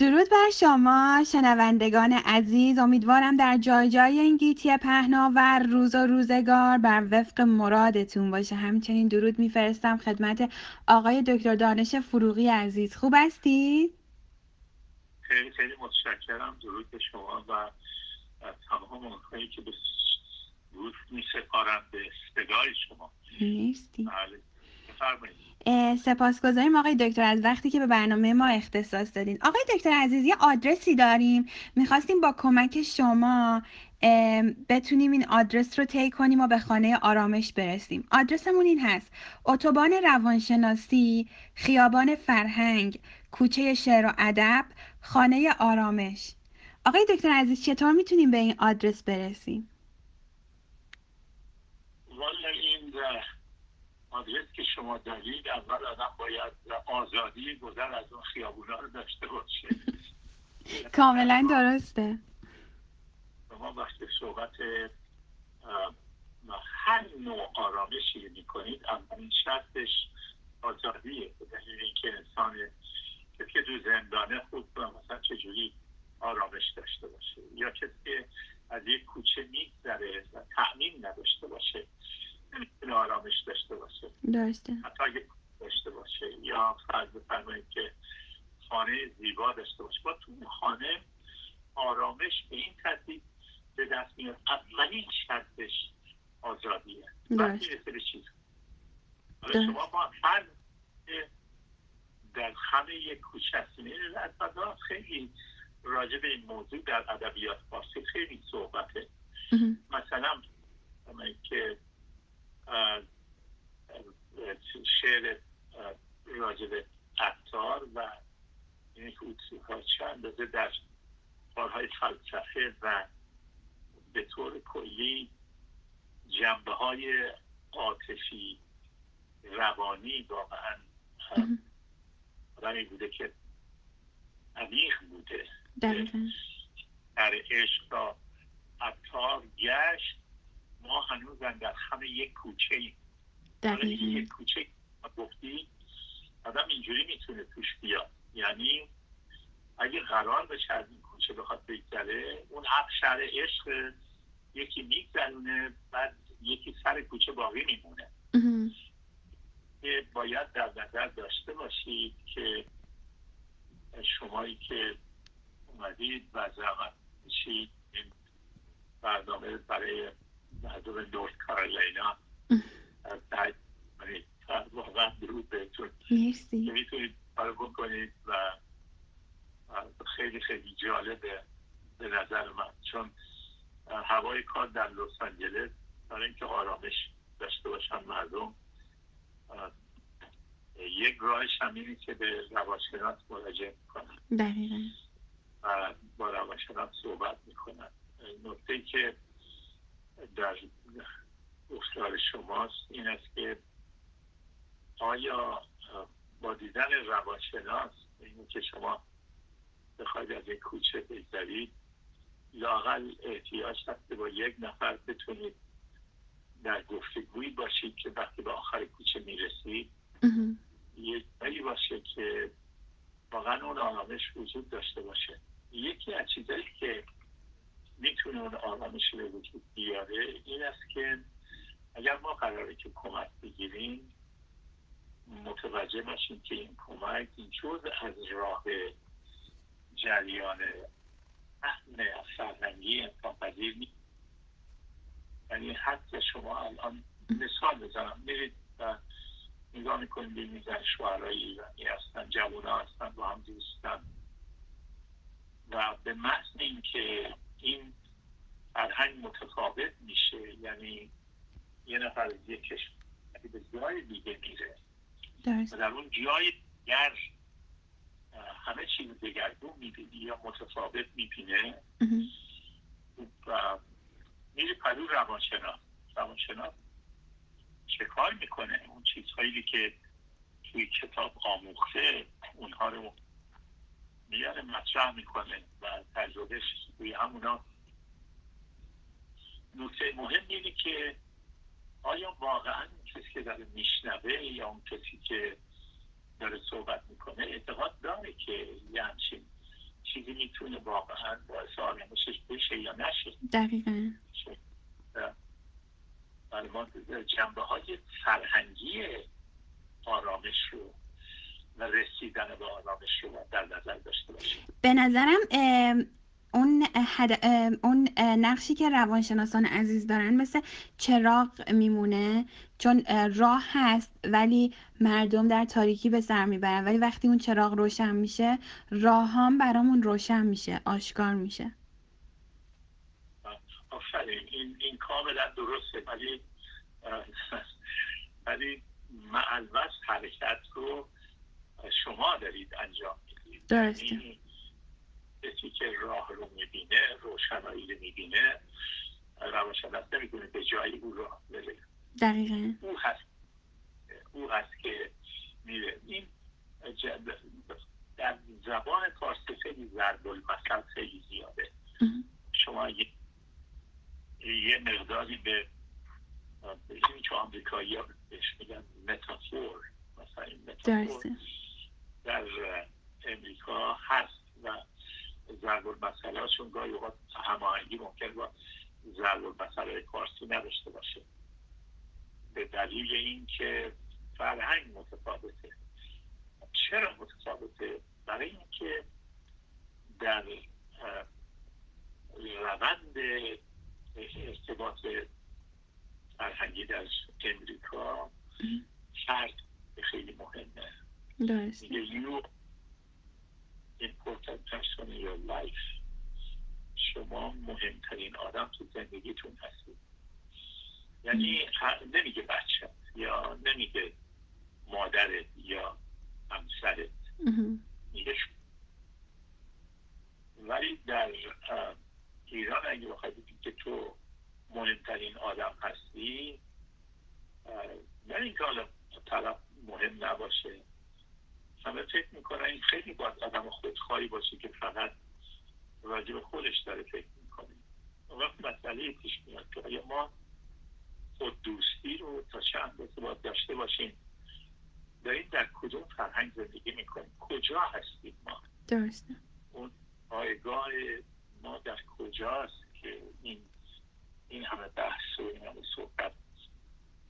درود بر شما شنوندگان عزیز. امیدوارم در جای جای این گیتی پهناور روز و روزگار بر وفق مرادتون باشه. همچنین درود میفرستم خدمت آقای دکتر دانش فروغی عزیز. خوب هستید؟ خیلی خیلی متشکرم. درود به شما و تمام اونهایی که به روز می به صدای شما. بفرمایید سپاسگزاریم آقای دکتر از وقتی که به برنامه ما اختصاص دادین. آقای دکتر عزیز یه آدرسی داریم. می‌خواستیم با کمک شما بتونیم این آدرس رو طی کنیم و به خانه آرامش برسیم. آدرسمون این هست. اتوبان روانشناسی خیابان فرهنگ کوچه شعر و ادب خانه آرامش. آقای دکتر عزیز چطور می‌تونیم به این آدرس برسیم؟ آدرس که شما دارید اول آدم باید آزادی گذر از اون خیابونا رو داشته باشه. کاملا درسته. شما وقتی صحبت هر نوع آرامشی می‌کنید اولین شرطش آزادیه. به دلیل اینکه انسان که تو زندانه خوب مثلا چجوری آرامش داشته باشه یا کسی از یک کوچه میگذره و تأمین نداشته باشه. نمی‌تونه آرامش داشته باشه. درسته. حتی اگه داشته باشه. یا فرض بفرمایید که خانه زیبا داشته باشه. با تو خانه آرامش به این ترتیب به دست میاد. اولین شرطش آزادیه. می‌رسه به چیز. شما با فرض در همه یک کوچه هستیم خیلی راجع به این موضوع در ادبیات فارسی خیلی صحبته. مثلا که شعر راجب عطار و این ها چند اندازه در کارهای فلسفه و به طور کلی جنبه های عاطفی روانی واقعا آدمی بوده که عمیق بوده. در عشق را عطار گشت. ما هنوز در همه یک کوچه ایم. یک کوچه گفتی آدم اینجوری می‌تونه توش بیاد. یعنی اگه قرار بشه از این کوچه بخواد بگذره اون حق شهر عشق یکی میگذرونه بعد یکی سر کوچه باقی میمونه. باید در نظر داشته باشید که شمایی که اومدید و زحمت میشید این برنامه برای مردم نورت کارلینا واقعا درود بهتون. مرسی. می‌تونید کار بکنید و خیلی خیلی جالبه به نظر من. چون هوای کار در لس آنجلس برای اینکه آرامش داشته باشن مردم یک راهش هم اینه که به روانشناس مراجعه می‌کنن و با روانشناس صحبت می‌کنن. نکته که در گفتار شماست این است که آیا با دیدن روانشناس اینه که شما بخواید از این کوچه بگذرید لاقل احتیاج هست که با یک نفر بتونید در گفتگویی باشید که وقتی به آخر کوچه می‌رسید یک جایی باشه که واقعا اون آرامش وجود داشته باشه. یکی از چیزایی که می‌تونه اون آرامش به وجود بیاره این است که اگر ما قراره که کمک بگیریم متوجه باشیم که این کمک جز از راه جریان اهل فرهنگی انسان پذیر نیست. یعنی حتی شما الان مثال بزنم. میرید و نگاه می‌کنید ببینید زن شوهرهای ایرانی هستن جوان هستن با هم دوستن. و به محض اینکه این فرهنگ متفاوت میشه. یعنی یه نفر از یک کشور به جای دیگه میره. و در اون جای دیگر همه چیز دگرگون می‌بینی یا متفاوت می‌بینه و میره پلو روانشناس. روانشناس چه کار می‌کنه؟ اون چیزهایی که توی کتاب آموخته اونها رو میاره مطرح می‌کنه و تجربهش توی همونا. نکته مهم اینه که آیا واقعا کسی که داره میشنوه یا اون کسی که داره صحبت می‌کنه اعتقاد داره که یه همچین می‌تونه واقعا باعث آرامشش بشه یا نشه؟ دقیقا. ما جنبه های فرهنگی آرامش رو و رسیدن به آرامش رو در نظر داشته باشیم به نظرم اون, اون نقشی که روانشناسان عزیز دارن مثل چراغ میمونه چون راه هست ولی مردم در تاریکی به سر می‌برن ولی وقتی اون چراغ روشن میشه راه هم برامون روشن میشه آشکار میشه. آفرین این, این کاملا درسته ولی ولی معلوز حرکت رو شما دارید انجام می‌دید. درسته. یعنی کسی که راه رو می‌بینه روشنایی رو می‌بینه روانشناس نمی‌دونه به جایی او راه بره دقیقا. او هست. او هست که میره. این در زبان فارسی خیلی ضرب المثل خیلی زیاده. شما یه, یه مقداری به این که آمریکایی ها بهش میگن متافور مثلا این متافور. در امریکا هست و ضرب المثل هاشون گاهی اوقات هماهنگی ممکن با ضرب المثل فارسی نداشته باشه. به دلیل اینکه فرهنگ متفاوته. چرا متفاوته؟ برای اینکه در روند ارتباط فرهنگی در امریکا فرد خیلی مهمه. درسته you important person in your life شما مهمترین آدم تو زندگیتون هستید یعنی نمیگه بچه یا نمیگه مادرت یا همسرت. میگه ولی در ایران اگه بخوای که تو مهمترین آدم هستی نه اینکه حالا طرف مهم نباشه. همه فکر می‌کنن این خیلی باید آدم خودخواهی باشه که فقط راجع به خودش داره فکر می‌کنه. وقت مسئله پیش میاد که آیا ما خود دوستی رو تا چند اندازه باید داشته باشیم؟ داریم در کدوم فرهنگ زندگی می‌کنیم؟ کجا هستیم ما؟ درسته اون پایگاه ما در کجاست که این این همه بحث و این همه صحبت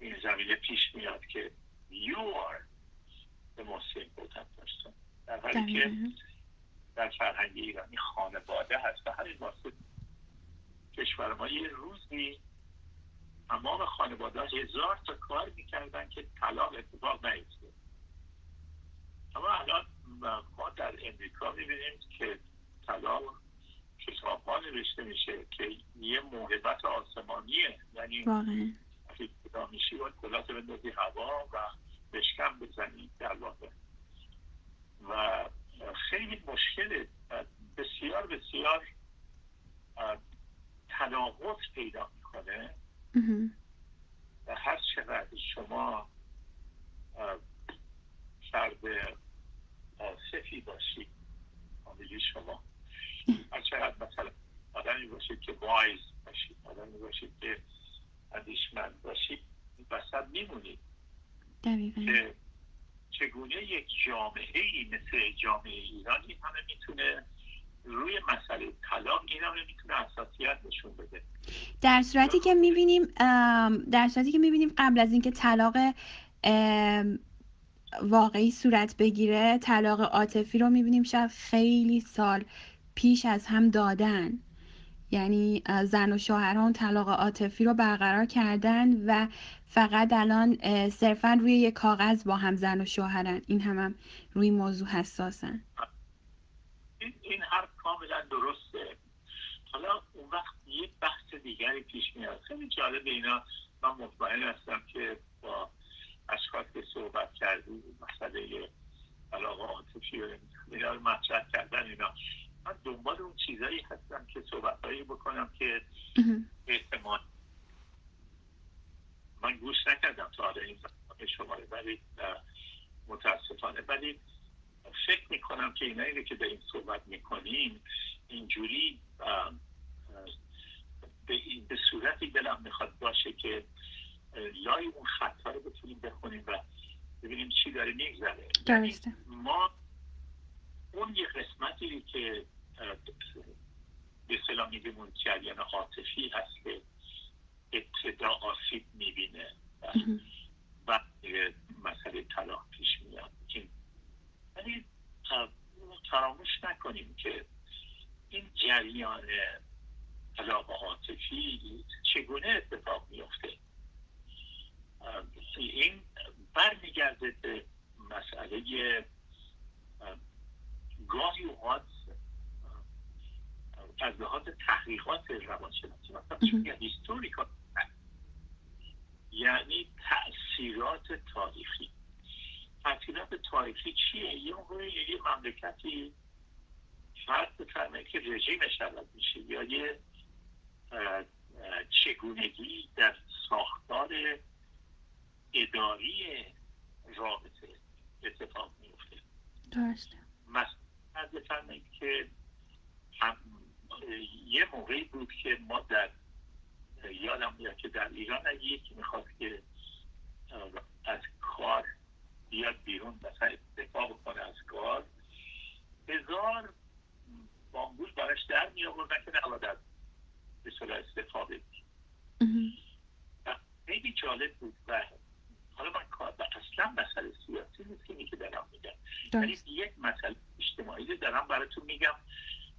این زمینه پیش میاد که you are the most important person در حالی که در فرهنگ ایرانی خانواده هست و همین واسه کشور ما یه روزی تمام خانواده هزار تا کار می‌کردن که طلاق اتفاق نیفته. اما الان ما در امریکا می‌بینیم که طلاق کتاب ها نوشته میشه که یه موهبت آسمانیه. یعنی وقتی جدا میشی باید کلات بندازی هوا و بشکم بزنی در واقع و خیلی مشکل بسیار بسیار تناقض پیدا می‌کنه. و هر چقدر شما فرد آصفی باشید فامیلی شما هر چقدر مثلا آدمی باشید که وایز باشید آدمی باشید که اندیشمند باشید وسط میمونید که چگونه یک جامعه ای مثل جامعه ایرانی همه می‌تونه روی مسئله طلاق این همه می‌تونه اساسیت نشون بده؟ در صورتی که می‌بینیم در صورتی که می‌بینیم قبل از اینکه طلاق واقعی صورت بگیره طلاق عاطفی رو می‌بینیم شاید خیلی سال پیش از هم دادن. یعنی زن و شوهران طلاق عاطفی رو برقرار کردن و فقط الان صرفا روی یک کاغذ با هم زن و شوهرن. این هم, هم روی موضوع حساسن. این, این حرف کاملا درسته. حالا اون وقت یه بحث دیگری پیش میاد. خیلی جالب اینا. من مطمئن هستم که با اشخاص که صحبت کردی مسئله علاقه عاطفی اینا رو مطرح کردن اینا. من دنبال اون چیزایی هستم که صحبتهایی بکنم که احتمال من گوش نکردم تا حالا این زمان شما ولی متاسفانه. ولی فکر می‌کنم که اینایی که این صحبت می‌کنیم اینجوری به صورتی دلم می‌خواد باشه که لای اون خطا رو بتونیم بخونیم و ببینیم چی داره میگذره. درسته. ما اون یه قسمتی که میگیم اون جریان عاطفی هست که ابتدا آسیب می‌بینه و مسئله طلاق پیش میاد. ولی فراموش نکنیم که این جریان طلاق عاطفی چگونه اتفاق میفته این برمیگرده به مسئله گاهی اوقات از لحاظ تحقیقات روانشناسی. مثلا هیستوریکال یعنی تاثیرات تاریخی. تاثیرات تاریخی چیه؟ یه موقع یه مملکتی فرد بفرمایید که رژیمش عوض میشه یا یه چگونگی در ساختار اداری رابطه اتفاق میفته. درسته. بفرمایید که یه موقعی بود که ما در یادم میاد که در ایران یکی می‌خواد که از کار بیاد بیرون مثلا دفاع بکنه از کار هزار بامبول براش در می آوردن که نباید از به صلاح استفاده خیلی جالب بود و حالا من کار اصلا مسئله سیاسی نیست که که دارم میگم. یعنی یک مسئله اجتماعی دارم براتون میگم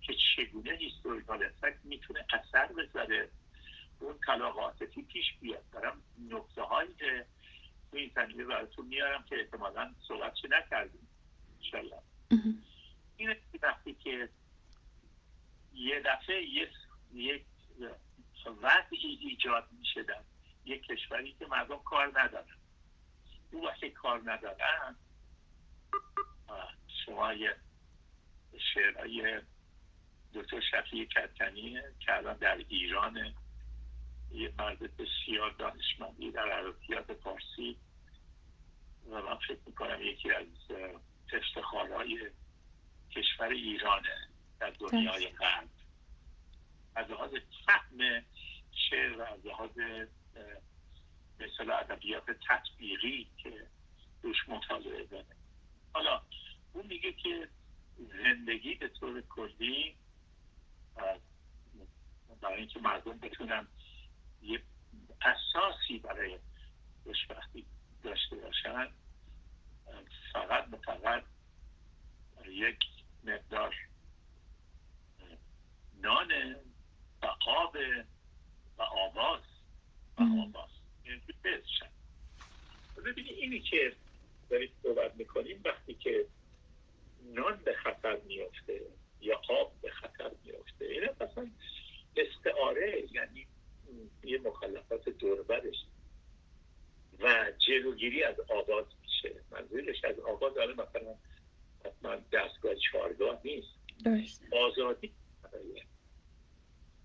که چگونه هیستوریکال افکت می‌تونه اثر بذاره اون عاطفی پیش بیاد. دارم نقطه هایی که تو این زمینه براتون میارم که احتمالا صحبتش نکردیم شاید این وقتی که یه دفعه یک وضعی ایجاد میشه در یک کشوری که مردم کار ندارن. او وقتی کار ندارن شما یه شعرهای دکتر شفیع کتنی که الان در ایران یه مرد بسیار دانشمندی در عربیات فارسی و من فکر می‌کنم یکی از افتخارهای کشور ایرانه در دنیای غرب. از لحاظ فهم شعر و از لحاظ مثل ادبیات تطبیقی که روش مطالعه داره. حالا اون میگه که زندگی به طور کلی برای اینکه مردم بتونن یه اساسی برای خوشبختی داشته باشن فقط به فقط یک مقدار نان و و آواز. و آواز. ببینید اینی که دارید صحبت می‌کنیم وقتی که نان به خطر میافته یا آب به خطر میافته این مثلا استعاره یعنی یه مخالفات دوربرش و جلوگیری از آواز میشه. منظورش از آواز داره مثلا حتما دستگاه چهارگاه نیست. آزادی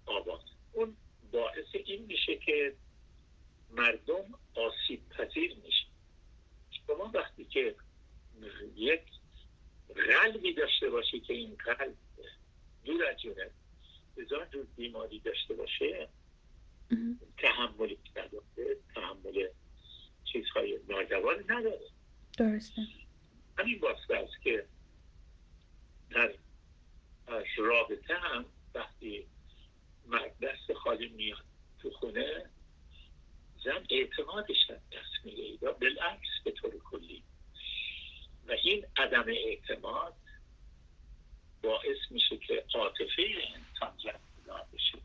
آواز اون باعث این میشه که مردم آسیب پذیر میشه شما وقتی که یک قلبی داشته باشی که این قلب دور از جونه هزار جور بیماری داشته باشه تحملی نداره تحمل چیزهای ناجوان نداره درسته همین واسطه است که در رابطه هم وقتی مرد دست خالی میاد تو خونه زن اعتمادش دست میگه یا بالعکس به طور کلی و این عدم اعتماد باعث میشه که عاطفه انسان جذب بشه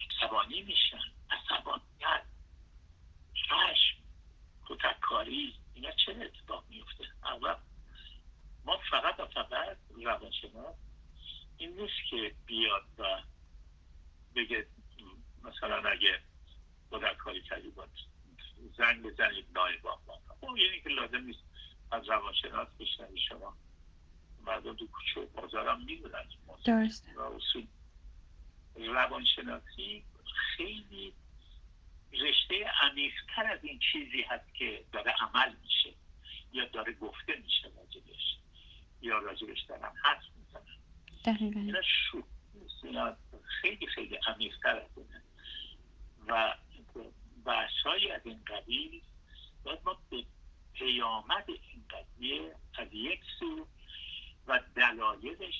عصبانی میشن عصبانیت خشم کتککاری اینا چه اتفاق میفته اول ما فقط و فقط روانشناس این نیست که بیاد و بگه مثلا اگه کاری کردی باید زنگ بزنید نایبان خب یعنی که لازم نیست از روانشناس بشنوی شما مردم تو کوچه و بازار هم می‌دونن درست و اصول. روانشناسی خیلی رشته عمیقتر از این چیزی هست که داره عمل میشه یا داره گفته میشه راجبش یا راجبش دارن حرف می‌زنن. اینا اینا خیلی خیلی عمیقتر از اونه و بحثهایی از این قبیل باید ما به پیامد این قضیه از یک سو و دلایلش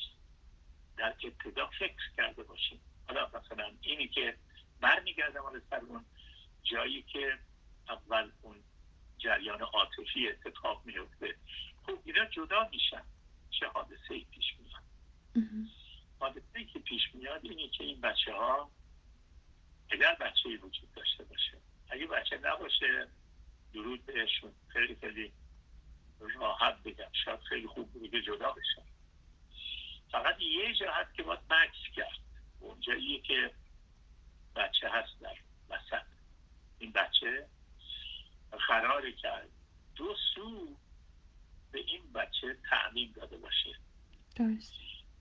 در ابتدا فکر کرده باشیم. حالا مثلا اینی که برمیگردم حالا سر اون جایی که اول اون جریان عاطفی اتفاق میفته خب اینا جدا میشن چه حادثه ای پیش میاد. حادثه ای که پیش میاد اینه که این بچه ها اگر بچه ای وجود داشته باشه. اگه بچه نباشه درود بهشون. خیلی خیلی راحت بگم شاید خیلی خوب بوده جدا بشن فقط یه جا هست که باید مکس کرد. اونجاییه که بچه هست در وسط این بچه قراره کرد دو سو به این بچه تعمیم داده باشه.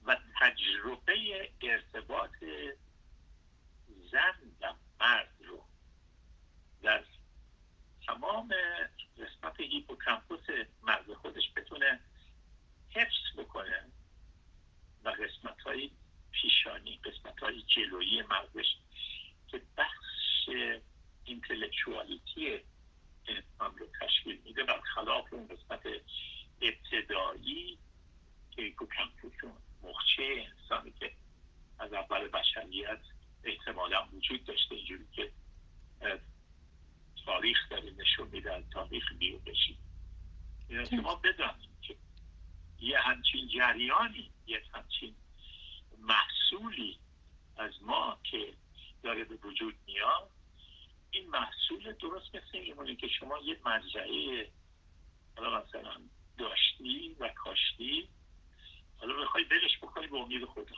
و تجربه ارتباط زن و مرد رو در تمام قسمت hippocampus مغز خودش بتونه حفظ بکنه و قسمت های پیشانی قسمت های جلویی مغزش که بخش intellectuality انسان رو تشکیل میده خلاف اون قسمت ابتدایی که hippocampus مخچه انسانی که از اول بشریت احتمالا وجود داشته اینجوری که تاریخ داره نشون میده تاریخ بیولوژی شما بدانید که یه همچین جریانی یه همچین محصولی از ما که داره به وجود میاد این محصول درست مثل ایمونه که شما یه مزرعه حالا مثلا داشتی و کاشتی حالا بخوای دلش بکنی به امید خدا.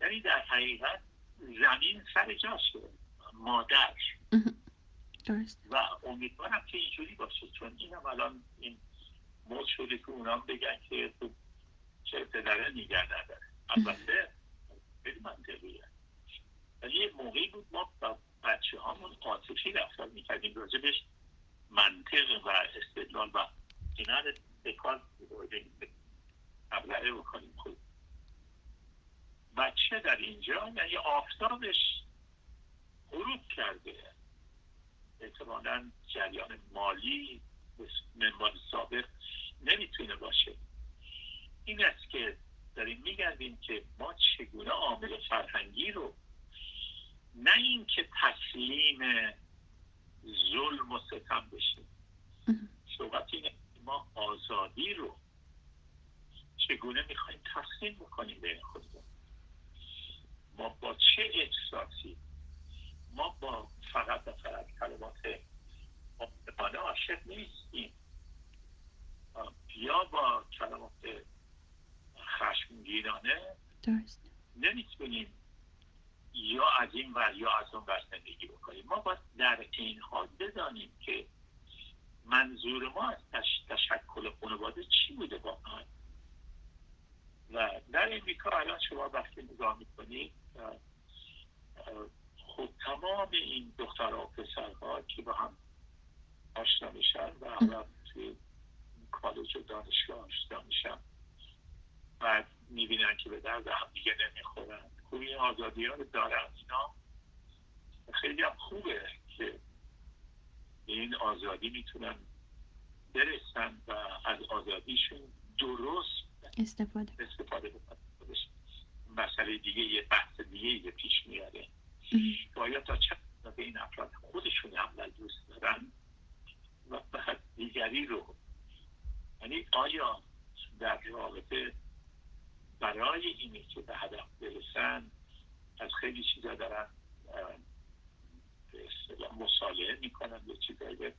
یعنی در حقیقت زمین سر جاشه مادر و امیدوارم که اینجوری باشه چون اینم الان این موت شده که اونام بگن که تو چه پدره نیگر نداره. البته خیلی منطقیه. ولی یه موقعی بود ما با بچه هامون عاطفی رفتار می‌کردیم راجبش منطق و استدلال و اینا رو به کار ابلعه بکنیم. خوب بچه در اینجا یعنی آفتابش غروب کرده. احتمالا جریان مالی منبار سابق نمی‌تونه باشه. این است که داریم میگردیم که ما چگونه عامل فرهنگی رو نه اینکه تسلیم ظلم و ستم بشیم. صحبت اینه ما آزادی رو چگونه می‌خوایم تقسیم بکنیم بین خودمون؟ ما با چه احساسی ما با فقط و فقط کلمات عاقبانه عاشق نیستیم. یا با کلمات خشمگینانه نمی‌تونیم یا از این ور یا از اون ور زندگی بکنیم. ما باید در این حال بدانیم که منظور ما از تشکل خانواده چی بوده واقعا. و در امریکا الان شما وقتی نگاه می‌کنید خب تمام این دخترها و پسرها که با هم آشنا میشن و حالا توی کالج و دانشگاه آشنا میشن بعد می‌بینن که به درد هم دیگه نمی‌خورن. خوب این آزادی ها رو دارن اینا. خیلی هم خوبه که این آزادی می‌تونن برسن و از آزادیشون درست استفاده استفاده بکنن. مسئله دیگه یه بحث دیگه یه پیش میاره. باید تا چند به این افراد خودشون عمل دوست دارن و بعد دیگری رو. یعنی آیا در رابطه برای اینی که به هدف برسن از خیلی چیزا دارن مصالحه می‌کنن به چیزایی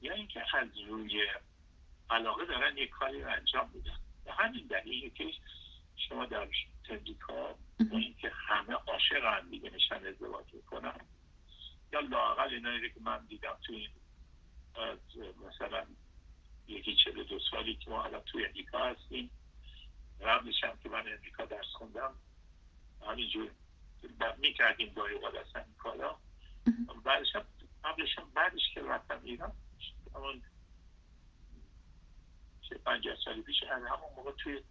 یا اینکه از روی علاقه دارن یک کاری رو انجام میدن. به همین دلیل که شما در امریکا با اینکه همه عاشق هم دیگه نشن ازدواج می‌کنن. یا لاقل اینایی که من دیدم توی این مثلا یکی چه دو سالی که ما الان توی امریکا هستیم قبلش هم که من امریکا درس خوندم همینجور می‌کردیم با اوقات از همین کارا بعدش هم قبلش هم بعدش که رفتم ایران همون چه پنجاه سالی پیش همون موقع توی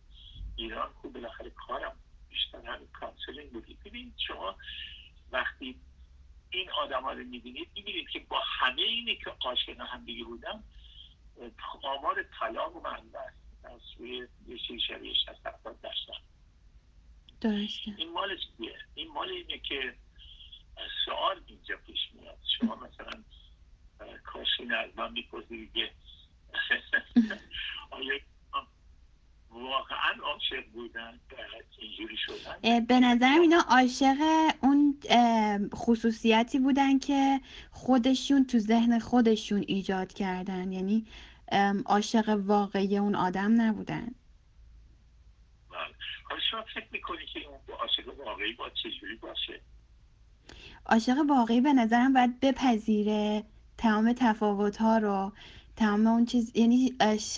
ایران خوب بالاخره کارم بیشتر همین counseling بودید ببینید شما وقتی این آدم ها رو می‌بینید می‌بینید که با همه اینی که آشنا هم دیگه بودن آمار طلاق و منبع از روی یه چیز شبیه 60 درصد درسته. این مال چیه؟ این مال اینه که سوال اینجا پیش میاد. شما مثلا کاش این از من می‌پرسید که آیا واقعا عاشق بودن اینجوری شدن. به نظرم اینا عاشق اون خصوصیتی بودن که خودشون تو ذهن خودشون ایجاد کردن. یعنی عاشق واقعی اون آدم نبودن. بله. حالا شما فکر می‌کنی که اون عاشق واقعی با چجوری باشه؟ عاشق واقعی به نظرم باید بپذیره تمام تفاوت ها رو. تمام اون چیز یعنی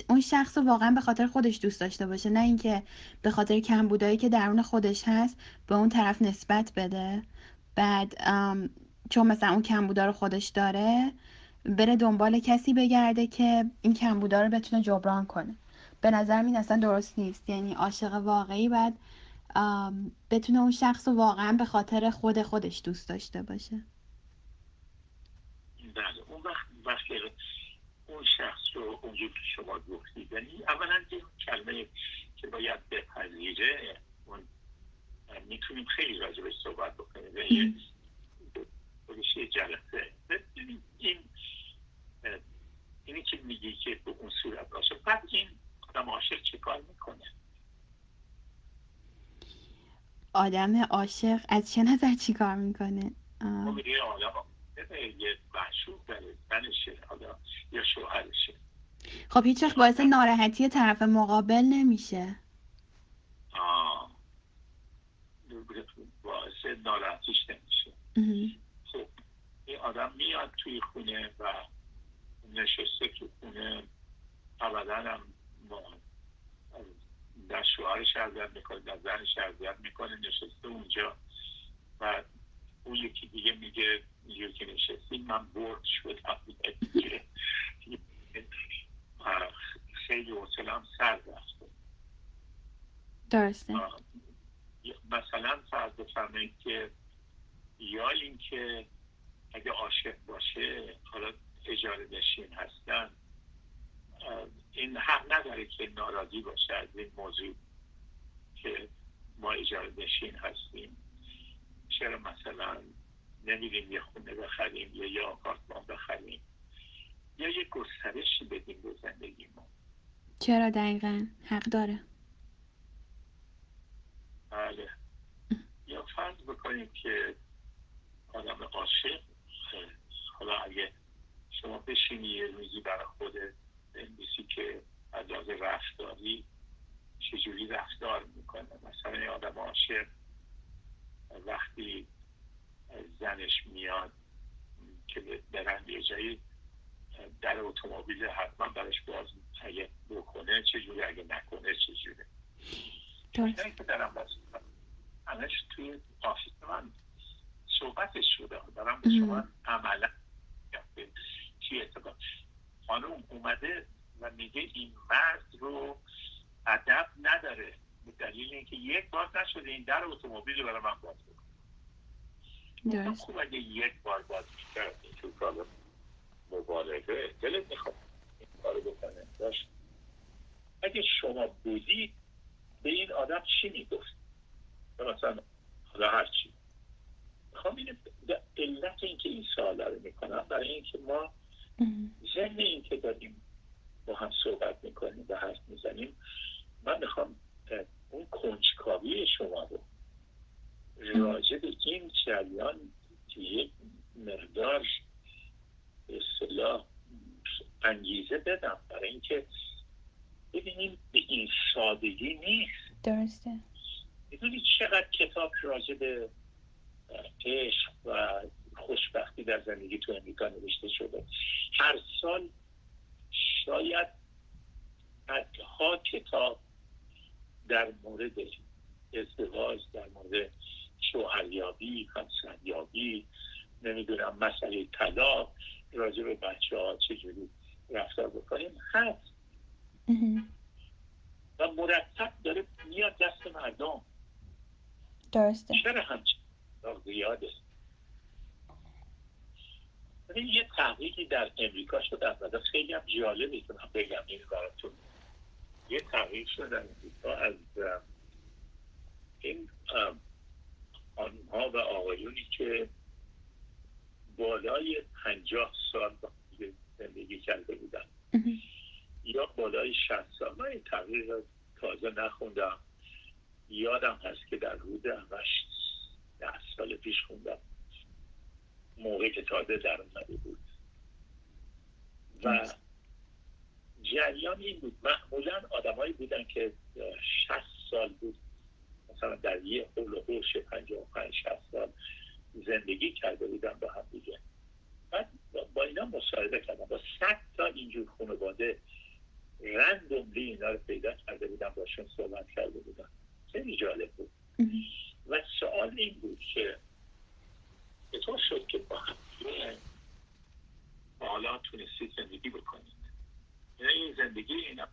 اون شخص رو واقعا به خاطر خودش دوست داشته باشه نه اینکه به خاطر کمبودایی که درون خودش هست به اون طرف نسبت بده. بعد چون مثلا اون کمبودا رو خودش داره بره دنبال کسی بگرده که این کمبودا رو بتونه جبران کنه. به نظر این اصلا درست نیست. یعنی عاشق واقعی باید بتونه اون شخص رو واقعا به خاطر خود خودش دوست داشته باشه. بله اون وقت وقتی اون شخص رو اونجور که شما گفتید یعنی اولا یه کلمه که باید بپذیره اون می‌تونیم خیلی راجبش صحبت بکنیم. یه یه جلسه. این اینی که میگی که به اون صورت باشه. بعد این آدم عاشق چه کار می‌کنه؟ آدم عاشق از چه نظر چی کار می‌کنه؟ آدم یه معشوق داره زنشه یا شوهرشه. خب هیچ وقت باعث ناراحتی طرف مقابل نمیشه. آه. باعث ناراحتیش نمیشه. خب این آدم میاد توی خونه و نشسته تو خونه ابدا هم در شوهرش اذیت می‌کنه در زنش اذیت می‌کنه نشسته اونجا. و اون یکی دیگه میگه اینجور که نشستیم من برد شدم خیلی حسلم سر رفته درسته. مثلا فرض بفرمایید که یا اینکه اگه عاشق باشه حالا اجاره نشین هستن. این حق نداره که ناراضی باشه از این موضوع که ما اجاره نشین هستیم. چرا مثلا نمیریم یه خونه بخریم یا یه آپارتمان بخریم؟ یا یه گسترشی بدیم به زندگی ما چرا دقیقا؟ حق داره. بله. یا فرض بکنیم که آدم عاشق حالا اگه شما بشینی یه روزی برای خودت بنویسی که از رفتاری چجوری رفتار می‌کنه؟ مثلا یه آدم عاشق وقتی زنش میاد که برن یه جایی در اتومبیل حتما برش باز اگه بکنه چجوری اگه نکنه چجوری که دارم همش توی آفیس من صحبتش شده. دارم به شما عملا چی اتفاق. خانم اومده و میگه این مرد رو ادب اینکه یک بار نشده این در اتومبیل رو برای من باز بکنه خوب اگه یک بار باز می‌کرد این تو کار مبالغه دلت می‌خواد این کارو بکنه. داشت اگه شما بودید به این آدم چی می‌گفت؟ مثلا حالا هر چی. می‌خوام این علت اینکه این سوال رو می‌کنم برای اینکه ما ذهن اینکه داریم با هم صحبت می‌کنیم و حرف می‌زنیم من می‌خوام اون کنجکاوی شما رو. راجع به این جریان که یک مقدار اصطلاح انگیزه بدم برای اینکه ببینیم به این سادگی نیست. درسته. می‌دونی چقدر کتاب راجع به عشق و خوشبختی در زندگی تو امریکا نوشته شده؟ هر سال شاید ها کتاب در مورد ازدواج در مورد شوهریابی همسریابی نمی‌دونم مسئله طلاق راجع به بچه ها چجوری رفتار بکنیم. هست و مرتب داره میاد دست مردم. درسته. چرا همچین زیاده؟ یه تحقیقی در امریکا شد از خیلی هم که من بگم این براتون. یه تحقیق شد در از این آنها و آقایونی که بالای پنجاه سال زندگی کرده بودن. یا بالای شست سال. من این تغییر رو تازه نخوندم. یادم هست که در رود همش ده سال پیش خوندم. موقعی که تازه در اومده بود. و جریان این بود. معمولا آدمایی بودن که شست سال بود. مثلا در یه حول و حوش پنج شست سال زندگی کرده بودن با هم دیگه. بعد با اینا مصاحبه کردم. با صد تا اینجور خانواده رندوملی اینا رو پیدا کرده بودم باشون صحبت کرده بودم خیلی جالب بود. و سوال این بود که چطور شد که با هم حالا تونستید زندگی بکنید؟ یعنی این زندگی اینا.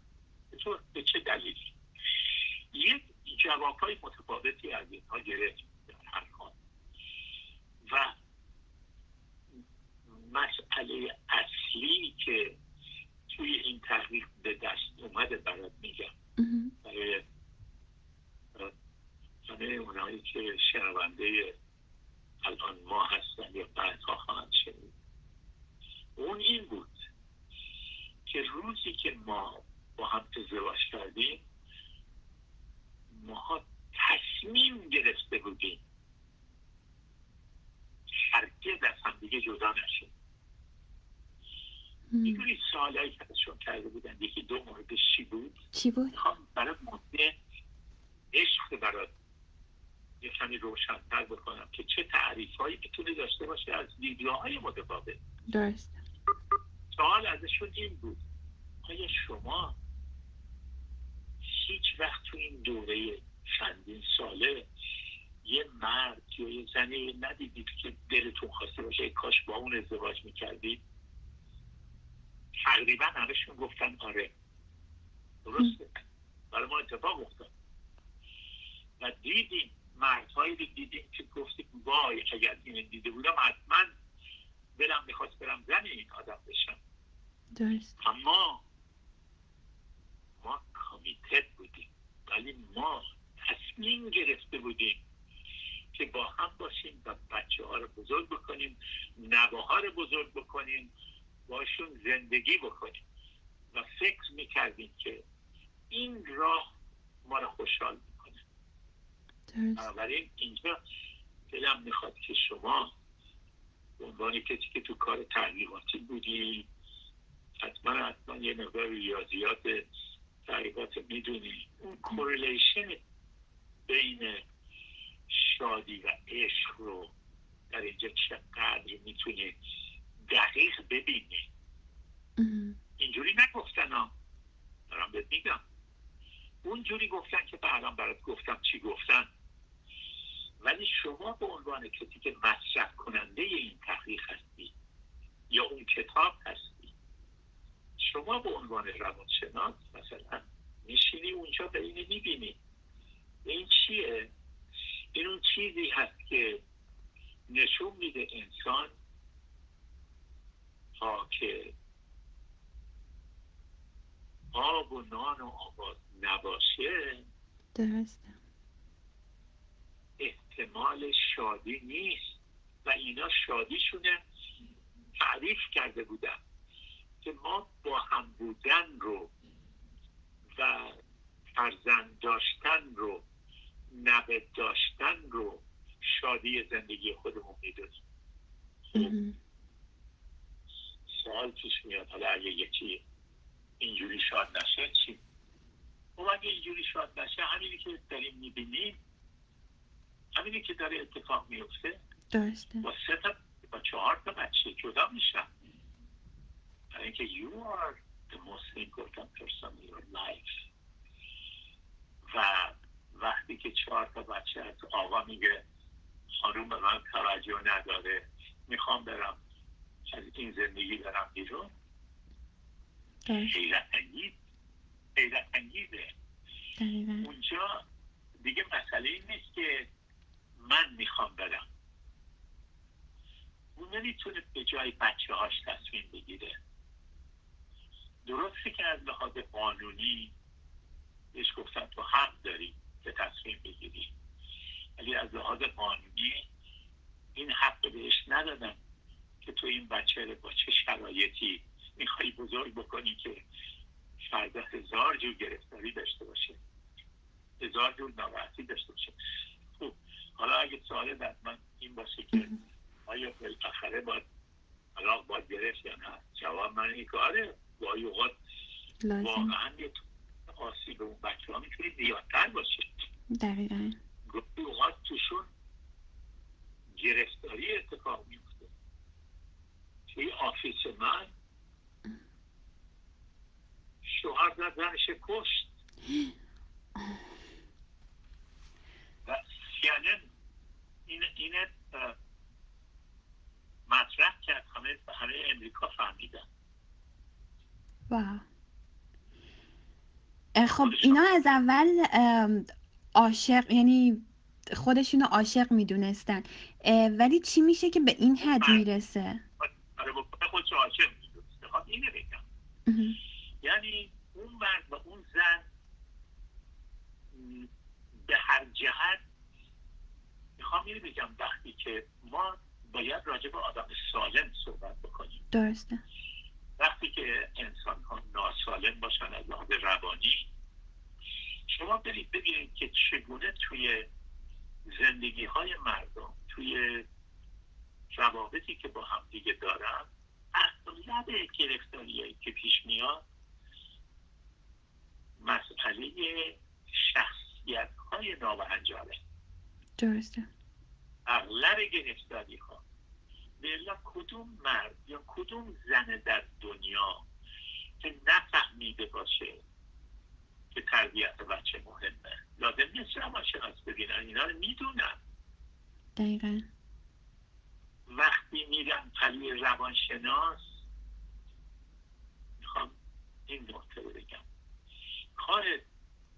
چطور به چه دلیلی یک جواب های متفاوتی از اینها گرفت در هر حال. و مسئله اصلی که توی این تحقیق به دست اومده برات میگم. برای همه اونایی که شنونده الان ما هستن یا بعدها خواهند شنید اون این بود که روزی که ما با هم ازدواج کردیم ماها تصمیم گرفته بودیم هرگز از همدیگه جدا نشیم. می‌دونی سوالایی که ازشون کرده بودن یکی دو موردش چی بود؟ چی بود؟ برای مده عشق برات یه کمی روشنتر بکنم که چه تعریف هایی می‌تونه داشته باشه از دیدگاه متفاوت. درست سوال ازشون این بود. آیا شما هیچ وقت تو این دوره چندین ساله یه مرد یا یه زنی ندیدید که دلتون خواسته باشه کاش با اون ازدواج می‌کردید؟ تقریبا همشون گفتن آره. درسته. برای ما اتفاق افتاد. و دیدیم مردهایی رو دیدیم که گفتیم وای اگر این دیده بودم حتما دلم می‌خواست برم زن این آدم بشم. درست. اما ما کامیتت بودیم. ولی ما تصمیم گرفته بودیم که با هم باشیم و بچه ها رو بزرگ بکنیم نواها رو بزرگ بکنیم باشون زندگی بکنیم. و فکر می‌کردیم که این راه ما رو خوشحال می‌کنه. بنابراین اینجا دلم می‌خواد که شما به عنوان کسی که تو کار تحقیقاتی بودی حتما حتما یه مقدار ریاضیات تحقیقات می‌دونی اون کوریلیشن بین شادی و عشق رو در اینجا چقدر می‌تونی دقیق ببینی. اینجوری نگفتن ها. دارم بهت میگم. اونجوری گفتن که به الان برات گفتم چی گفتن. ولی شما به عنوان کسی که مصرف کننده این تحقیق هستی یا اون کتاب هستی شما به عنوان روانشناس مثلا میشینی اونجا به اینه می‌بینی. این چیه؟ این اون چیزی هست که نشون میده انسان تا که آب و نان و آباد نباشه درسته. احتمال شادی نیست. و اینا شادیشونه تعریف کرده بودن. که ما با هم بودن رو و فرزند داشتن رو نوه داشتن رو شادی زندگی خودمون می‌دونیم. سوال پیش میاد حالا اگه یکی اینجوری شاد نشه چی؟ خب اگه اینجوری شاد نشه همینی که داریم می‌بینیم همینی که داره اتفاق میفته درسته. با سه تا با چهار تا بچه جدا میشن. اینکه you are the most important person in your life. و وقتی که چهار تا بچه از آقا میگه خانوم به من توجه نداره می‌خوام برم از این زندگی برم بیرون. حیرت انگیز حیرت انگیزه. اونجا دیگه مسئله این نیست که من می‌خوام برم. اون نمی‌تونه به جای بچه هاش تصمیم بگیره. درسته که از لحاظ قانونی بهش گفتن تو حق داری که تصمیم بگیری. ولی از لحاظ قانونی این حق بهش ندادن که تو این بچه رو با چه شرایطی می‌خوای بزرگ بکنی که فردا هزار جور گرفتاری داشته باشه. هزار جور ناراحتی داشته باشه. خب حالا اگه سوال در من این باشه که آیا بالاخره باید علاق باید گرفت یا نه؟ جواب من این که آره گاهی اوقات واقعا یه آسیب اون بچه ها می‌تونه زیادتر باشه. دقیقا. گاهی اوقات توشون گرفتاری اتفاق میفته توی آفیس من شوهر زد زنش کشت. و یعنی این این مطرح کرد همه همه امریکا فهمیدن. خب اینا از اول عاشق یعنی خودشونو عاشق می‌دونستن. ولی چی میشه که به این حد می‌رسه؟ آره خودشو عاشق خب اینه بگم. یعنی اون مرد و اون زن به هر جهت می‌خوام اینو بگم وقتی که ما باید راجع به آدم سالم صحبت بکنیم. درسته. وقتی که انسان ها ناسالم باشن از لحاظ روانی شما برید ببینید که چگونه توی زندگی های مردم توی روابطی که با هم دیگه دارن اغلب گرفتاریایی که پیش میاد مسئله شخصیت های نابهنجاره. درسته. اغلب گرفتاری ها کدوم مرد یا کدوم زن در دنیا که نفهمیده باشه که تربیت بچه مهمه. لازم نیست روانشناس ببینن اینا رو می‌دونن. دقیقا. وقتی میرن پلوی روانشناس می‌خوام این نکته رو بگم. کار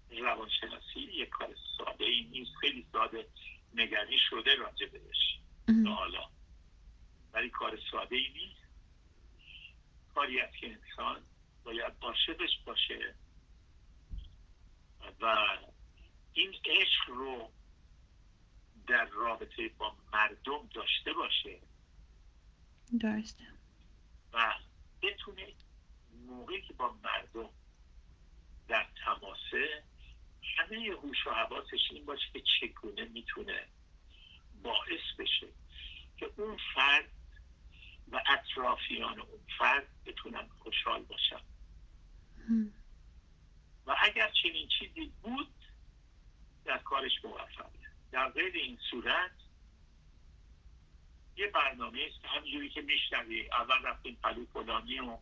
روانشناسی یک کار ساده ای نیست خیلی ساده نگری شده راجع بهش. حالا. ولی کار ساده ای نیست. کاری است که انسان باید عاشقش باشه. و این عشق رو در رابطه با مردم داشته باشه. درسته. و بتونه موقعی که با مردم در تماسه همه هوش و حواسش این باشه که چگونه می‌تونه باعث بشه که اون فرد و اطرافیان اون فرد بتونن خوشحال باشن. و اگر چنین چیزی بود در کارش موفقه در غیر این صورت یه برنامه است همینجوری که میشنوی اول رفتیم پلو فلانی و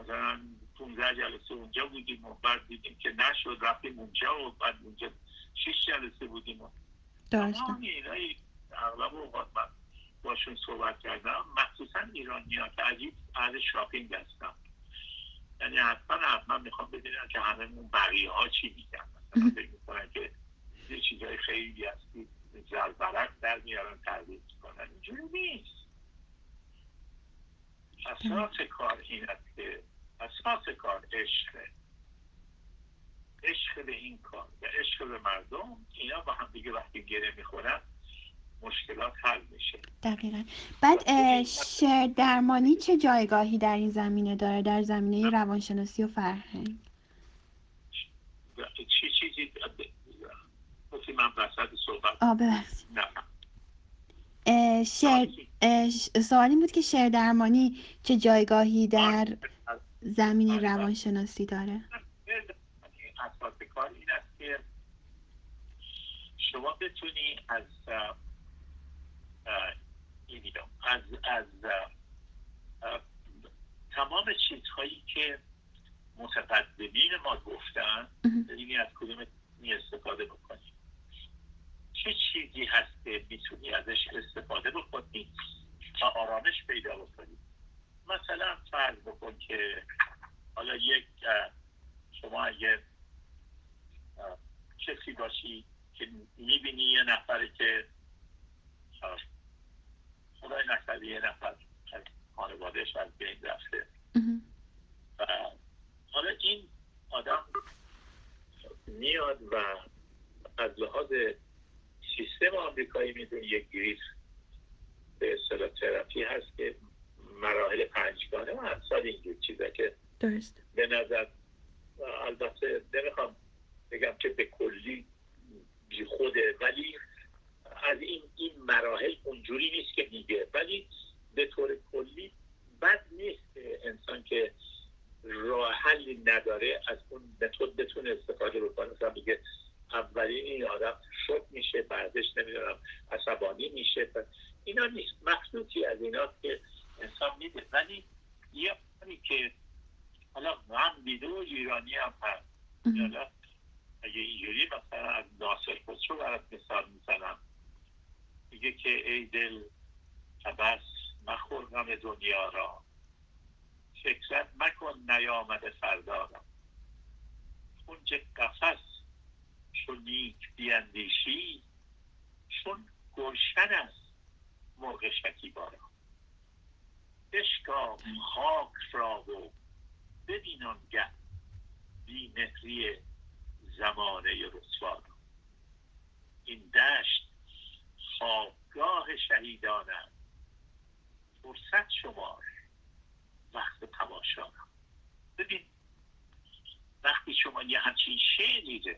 مثلا 15 جلسه اونجا بودیم و بعد دیدیم که نشد رفتیم اونجا و بعد اونجا 6 جلسه بودیم و تمام اینایی اغلب باشون صحبت کردم. مخصوصا ایرانی ها که عجیب اهل شاپینگ هستم یعنی حتما حتما می‌خوام بدونم که همه اون بقیه ها چی میگن. مثلا فکر می‌کنن که یه چیزای خیلی هستی زلبرک در میارن ترویج کنن اینجوری نیست. اساس کار این است که اساس کار عشقه عشق به این کار و عشق به مردم اینا با هم دیگه وقتی گره می‌خورن مشکلات حل میشه دقیقا بعد شعر درمانی چه جایگاهی در این زمینه داره در زمینه روانشناسی و فرهنگ چی چیزی من وسط صحبت شعر سوالی بود که شعر درمانی چه جایگاهی در زمین روانشناسی داره اساس کار این است که شما بتونی از از از تمام چیزهایی که متقدمین ما گفتن یعنی از کدوم می استفاده بکنی چه چیزی هست که می‌تونی ازش استفاده بکنی تا آرامش پیدا بکنی؟ مثلا فرض بکن که حالا یک شما اگه کسی باشی که می‌بینی یه نفره که نکرده یه نفر از خانوادهش از بین رفته. و حالا این آدم میاد و از لحاظ سیستم آمریکایی میدون یک گریف به اصطلاح تراپی هست که مراحل پنجگانه و همسال اینجور چیزا که درست. به نظر البته نمی‌خوام بگم که به کلی بی خوده ولی از این این مراحل اونجوری نیست که میگه. ولی به طور کلی بد نیست انسان که راه حلی نداره از اون متد بتونه استفاده بکنه مثلا میگه اولین این آدم شک میشه بعدش نمی‌دونم عصبانی میشه. اینا نیست. مخصوصی از اینا که انسان میده. ولی یه که حالا من بیدو ایرانی هم هست. اگه اینجوری مثلا از ناصر خسرو برات مثال می‌زنم. میگه که ای دل بس مخور غم دنیا را. فکرت مکن نیامده فردا را. کنج قفص چون نیک بیاندیشی چون گلشن است مرغ شکیبا بشکاف خاک را و ببین آنگه بیمهری زمانه رسوا این دشت خوابگاه شهیدان است فرصت شمار وقت تماشا ببین وقتی شما یه همچین شعری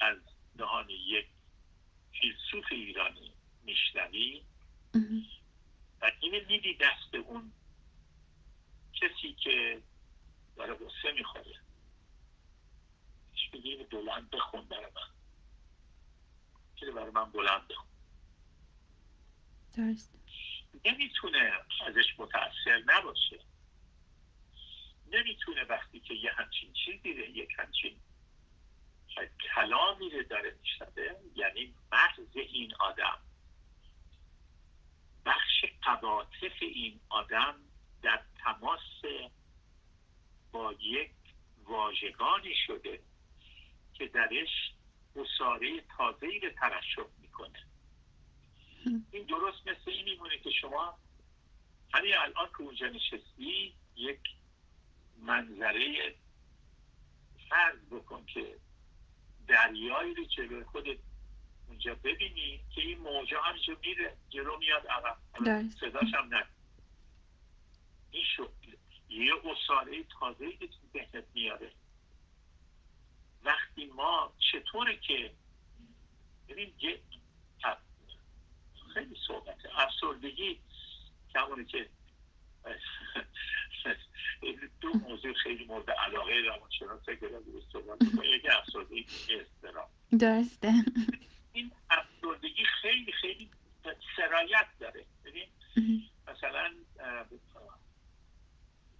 از دهان یک فیلسوف ایرانی میشنوی و اینه میدی دست اون کسی که داره غصه می‌خوره. میگه بلند بخون برای من. که برای من بلند درست. نمی‌تونه ازش متاثر نباشه. نمی‌تونه وقتی که یه همچین چیزی رو یک همچین کلامی رو داره میشنده یعنی مغز این آدم بخش قواطف این آدم در تماس با یک واژگانی شده که درش اصاره تازه رو ترشح می‌کنه. این درست مثل این میمونه که شما همین الان که اونجا نشستی یک منظره فرض بکن که دریایی رو جلوی خودت اونجا ببینی که این موجا همینجا میره جلو میاد عقب. صداش هم نه این شد یه اصاره تازه که تو ذهنت میاره. ما چطوره که ببین خیلی صحبته افسردگی کمونه که دو موضوع خیلی مورد علاقه روانشناسا که راجع به صحبت یکی افسردگی استرام درسته. این افسردگی خیلی خیلی سرایت داره. ببین مثلا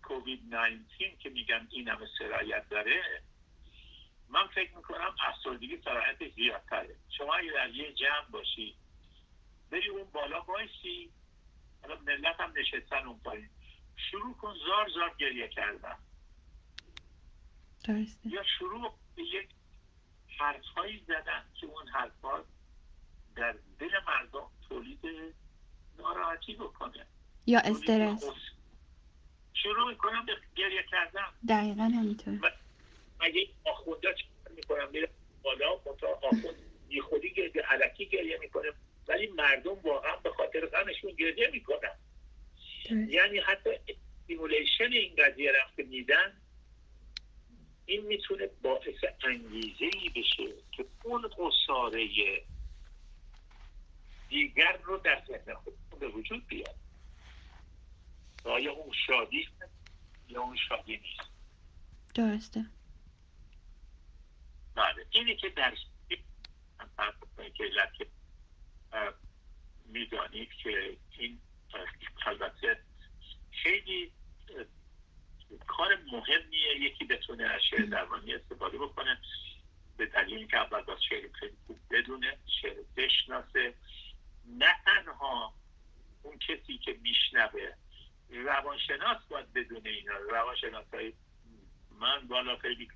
کووید 19 که میگن این همه سرایت داره من فکر می‌کنم افسردگی سرایت زیادتره. شما اگه در یه جمع باشی بری اون بالا بایستی حالا ملت هم نشستن اون پایین. شروع کن زار زار گریه کردن. درسته. یا شروع به یک حرفهایی زدن که اون حرفها در دل مردم تولید ناراحتی بکنه. یا استرس. شروع می‌کنم به گریه کردن. دقیقا همینطور. اگه آخونده می‌کنم؟ میره بالا منتها آخوند بی خودی گریه علکی گریه می‌کنه. ولی مردم واقعا به خاطر غمشون گریه می‌کنن. یعنی حتی stimulation این قضیه که میدن این می‌تونه باعث انگیزه ای بشه که اون قصاره دیگر رو در ذهن خود به وجود بیاد آیا اون شادی یا اون شادی نیست؟ درسته. بله. اینی که در که می‌دانید که این البته خیلی کار مهمیه یکی بتونه از شعر درمانی استفاده بکنه. به دلیل که اول باز شعر خیلی خوب بدونه شعر بشناسه. نه تنها اون کسی که میشنوه روانشناس باید بدونه اینا. روانشناس من بالا خیلی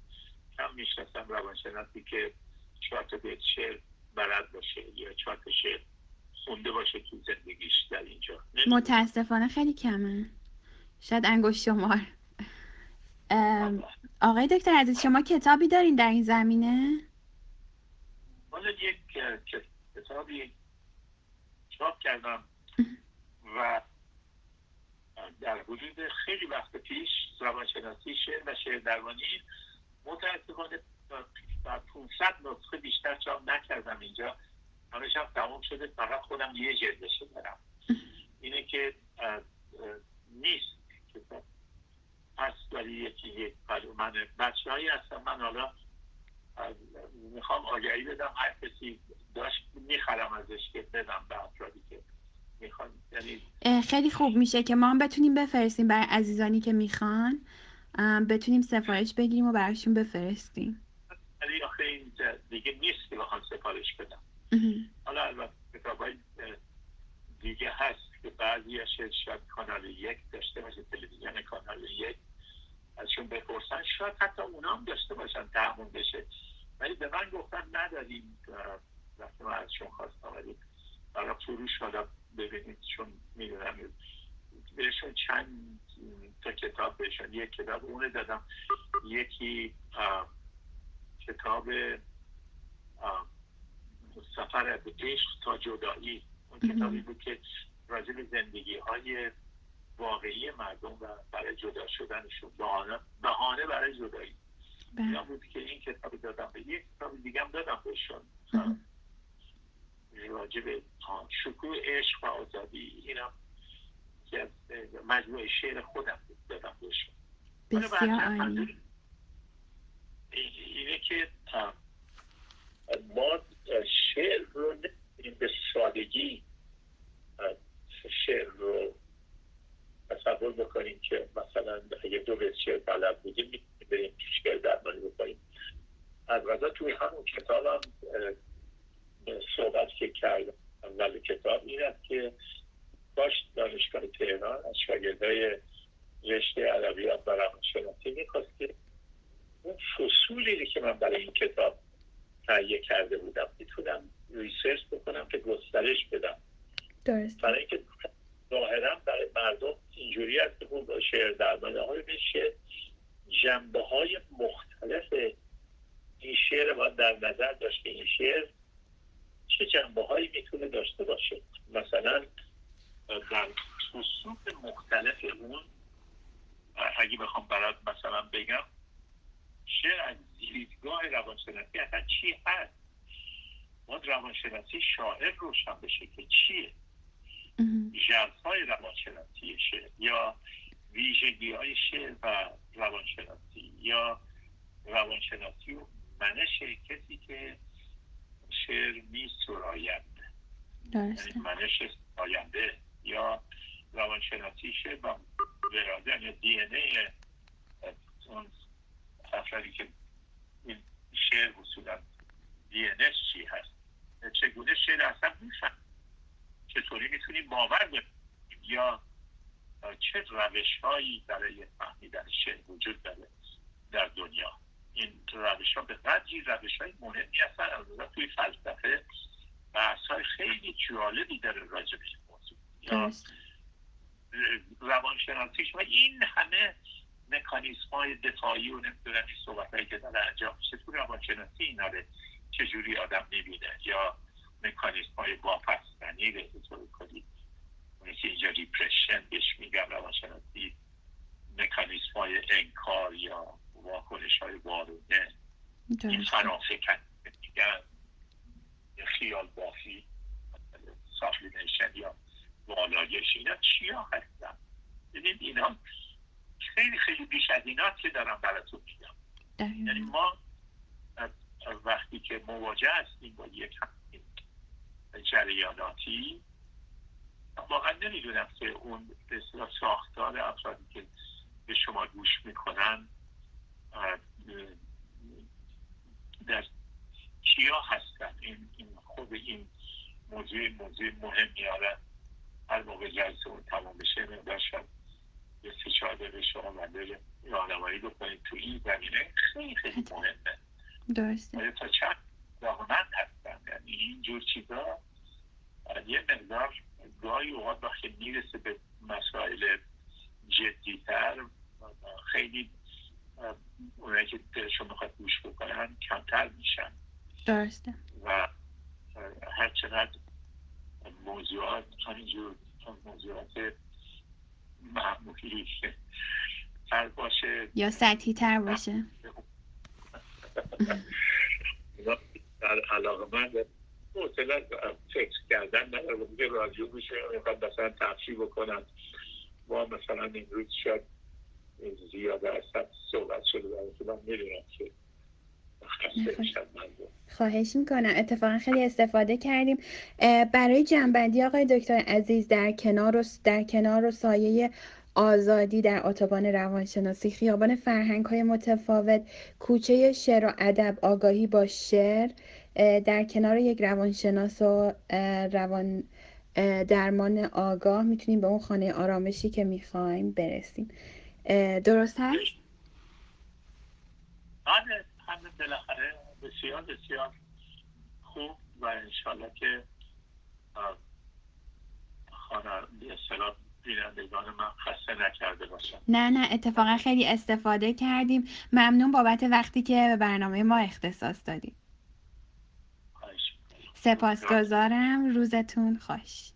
کم می‌شناسم روانشناسی که چهار تا بیت شعر بلد باشه یا چهار تا شعر خونده باشه تو زندگیش در اینجا. متاسفانه خیلی کمه. شاید انگوش شمار. آقای دکتر عزیز شما کتابی دارین در این زمینه؟ حالا یک کتابی چاپ کردم و در حدود خیلی وقت پیش روانشناسی شعر و شعر درمانی متاسفانه در 500 نسخه بیشتر چاپ نکردم اینجا. همش هم تمام شده. فقط خودم یه جلدشو دارم. اینه که نیست کتاب هست یکی یک من بچه هایی هستم من حالا می‌خوام آگهی بدم. هر کسی داشت می‌خرم ازش که بدم به افرادی که می‌خوان. یعنی خیلی خوب میشه که ما هم بتونیم بفرستیم برای عزیزانی که می‌خوان. بتونیم سفارش بگیریم و براشون بفرستیم. ولی آخه این دیگه نیست که بخوام سفارش بدم. حالا البته کتاب دیگه هست که بعضی شاید کانال یک داشته باشه تلویزیون کانال یک ازشون بپرسن. شاید حتی اونا هم داشته باشن تحمون بشه. ولی به من گفتن نداریم وقتی من ازشون خواستم ولی برای فروش حالا ببینید چون می‌دونم بهشون چند تا کتاب بهشون یک کتاب اونه دادم. یکی کتاب سفر به عشق تا جدایی. اون کتابی بود که راجع به زندگی های واقعی مردم و برای جدا شدنشون بهانه بهانه برای جدایی. بله. اینا بود که این کتاب دادم به یک کتاب دیگه هم دادم بهشون. راجع به شکوه عشق و آزادی اینم که از مجموعه شعر خودم دادم بهشون بسیار اینه که ما شعر رو به سادگی. شعر رو تصور بکنیم که مثلا اگه دو بیت شعر بلد بودیم می‌تونیم بریم شعر درمانی بکنیم از غذا توی همون کتاب هم صحبت که کردم اول کتاب این است که باش دانشگاه تهران از شاگردای رشته ادبیات و روانشناسی می‌خواست که اون فصولی که من برای این کتاب تهیه کرده بودم می‌تونم ریسرچ بکنم که گسترش بدم. درست برای اینکه ظاهرا برای مردم اینجوری است که با شعر درمانه های بشه جنبه های مختلف این شعر باید در نظر داشت که این شعر چه جنبه هایی می‌تونه داشته باشه. مثلا در خصوص مختلف اون اگه بخوام برات مثلا بگم شعر از دیدگاه روانشناسی اصلا چی هست؟ ما روانشناسی شاعر روشن بشه که چیه؟ های روانشناسی شعر یا ویژگی های شعر و روانشناسی یا روانشناسی و منش کسی که شعر می سراید یعنی منش سراینده یا روانشناسی شعر و وراده یا دی ای اون افرادی که این شعر اصولا دی چی هست؟ چگونه شعر اصلا میفهم؟ چطوری می‌تونیم باور بکنیم یا چه روش هایی برای فهمیدن شعر وجود داره در دنیا؟ این روش ها به قدری روش های مهمی هستن از توی فلسفه بحث های خیلی جالبی داره راجع به موضوع یا روانشناسیش. و این همه مکانیسم های دفاعی و نمی‌دونم این صحبت هایی که داره انجام میشه تو روانشناسی اینا رو چجوری آدم می‌بینه؟ یا مکانیسم های واپستنی به طور کلی اونی که اینجا ریپرشن بهش میگن روانشناسی مکانیسم های انکار یا واکنش های وارونه این فرافکن میگن. خیال بافی سابلیمیشن یا والایش اینا چیا هستن؟ ببینید اینا خیلی خیلی بیش از اینا که دارم براتون میگم؟ یعنی ما وقتی که مواجه هستیم با یک جریاناتی واقعا نمی‌دونم که اون بسیار ساختار افرادی که به شما گوش می‌کنن در کیا هستن؟ این, این خود این موضوع موضوع مهم میاره هر موقع جلسه اون تمام بشه مقدار یه سه چهار دقیقه شما من راهنمایی بکنید تو این زمینه خیلی خیلی مهمه. درسته. تا چند دامنند هستن؟ یعنی این جور چیزا یه مقدار گاهی اوقات وقتی می‌رسه به مسائل جدیتر خیلی اونایی که دلشون می‌خواد گوش بکنن کمتر میشن. درسته. و هر چقدر موضوعات همینجور موضوعات معمولی تر باشه. یا سطحی تر باشه. در علاقه من حوصله فکر کردن نداره دیگه رادیو میشه. می‌خواد مثلا تفشی بکنم. ما مثلا امروز شاید زیاد از صحبت شده برای من می‌دونم که خواهش می‌کنم. اتفاقا خیلی استفاده کردیم. برای جنبندی آقای دکتر عزیز در کنار و در کنار و سایه آزادی در اتوبان روانشناسی خیابان فرهنگ های متفاوت کوچه شعر و ادب آگاهی با شعر در کنار یک روانشناس و روان درمان آگاه می‌تونیم به اون خانه آرامشی که می‌خوایم برسیم. درست هست؟ همه بالاخره بسیار بسیار خوب و انشالله که خانه به بینندگان من خسته نکرده باشم نه نه اتفاقا خیلی استفاده کردیم. ممنون بابت وقتی که به برنامه ما اختصاص دادیم سپاسگزارم. روزتون خوش.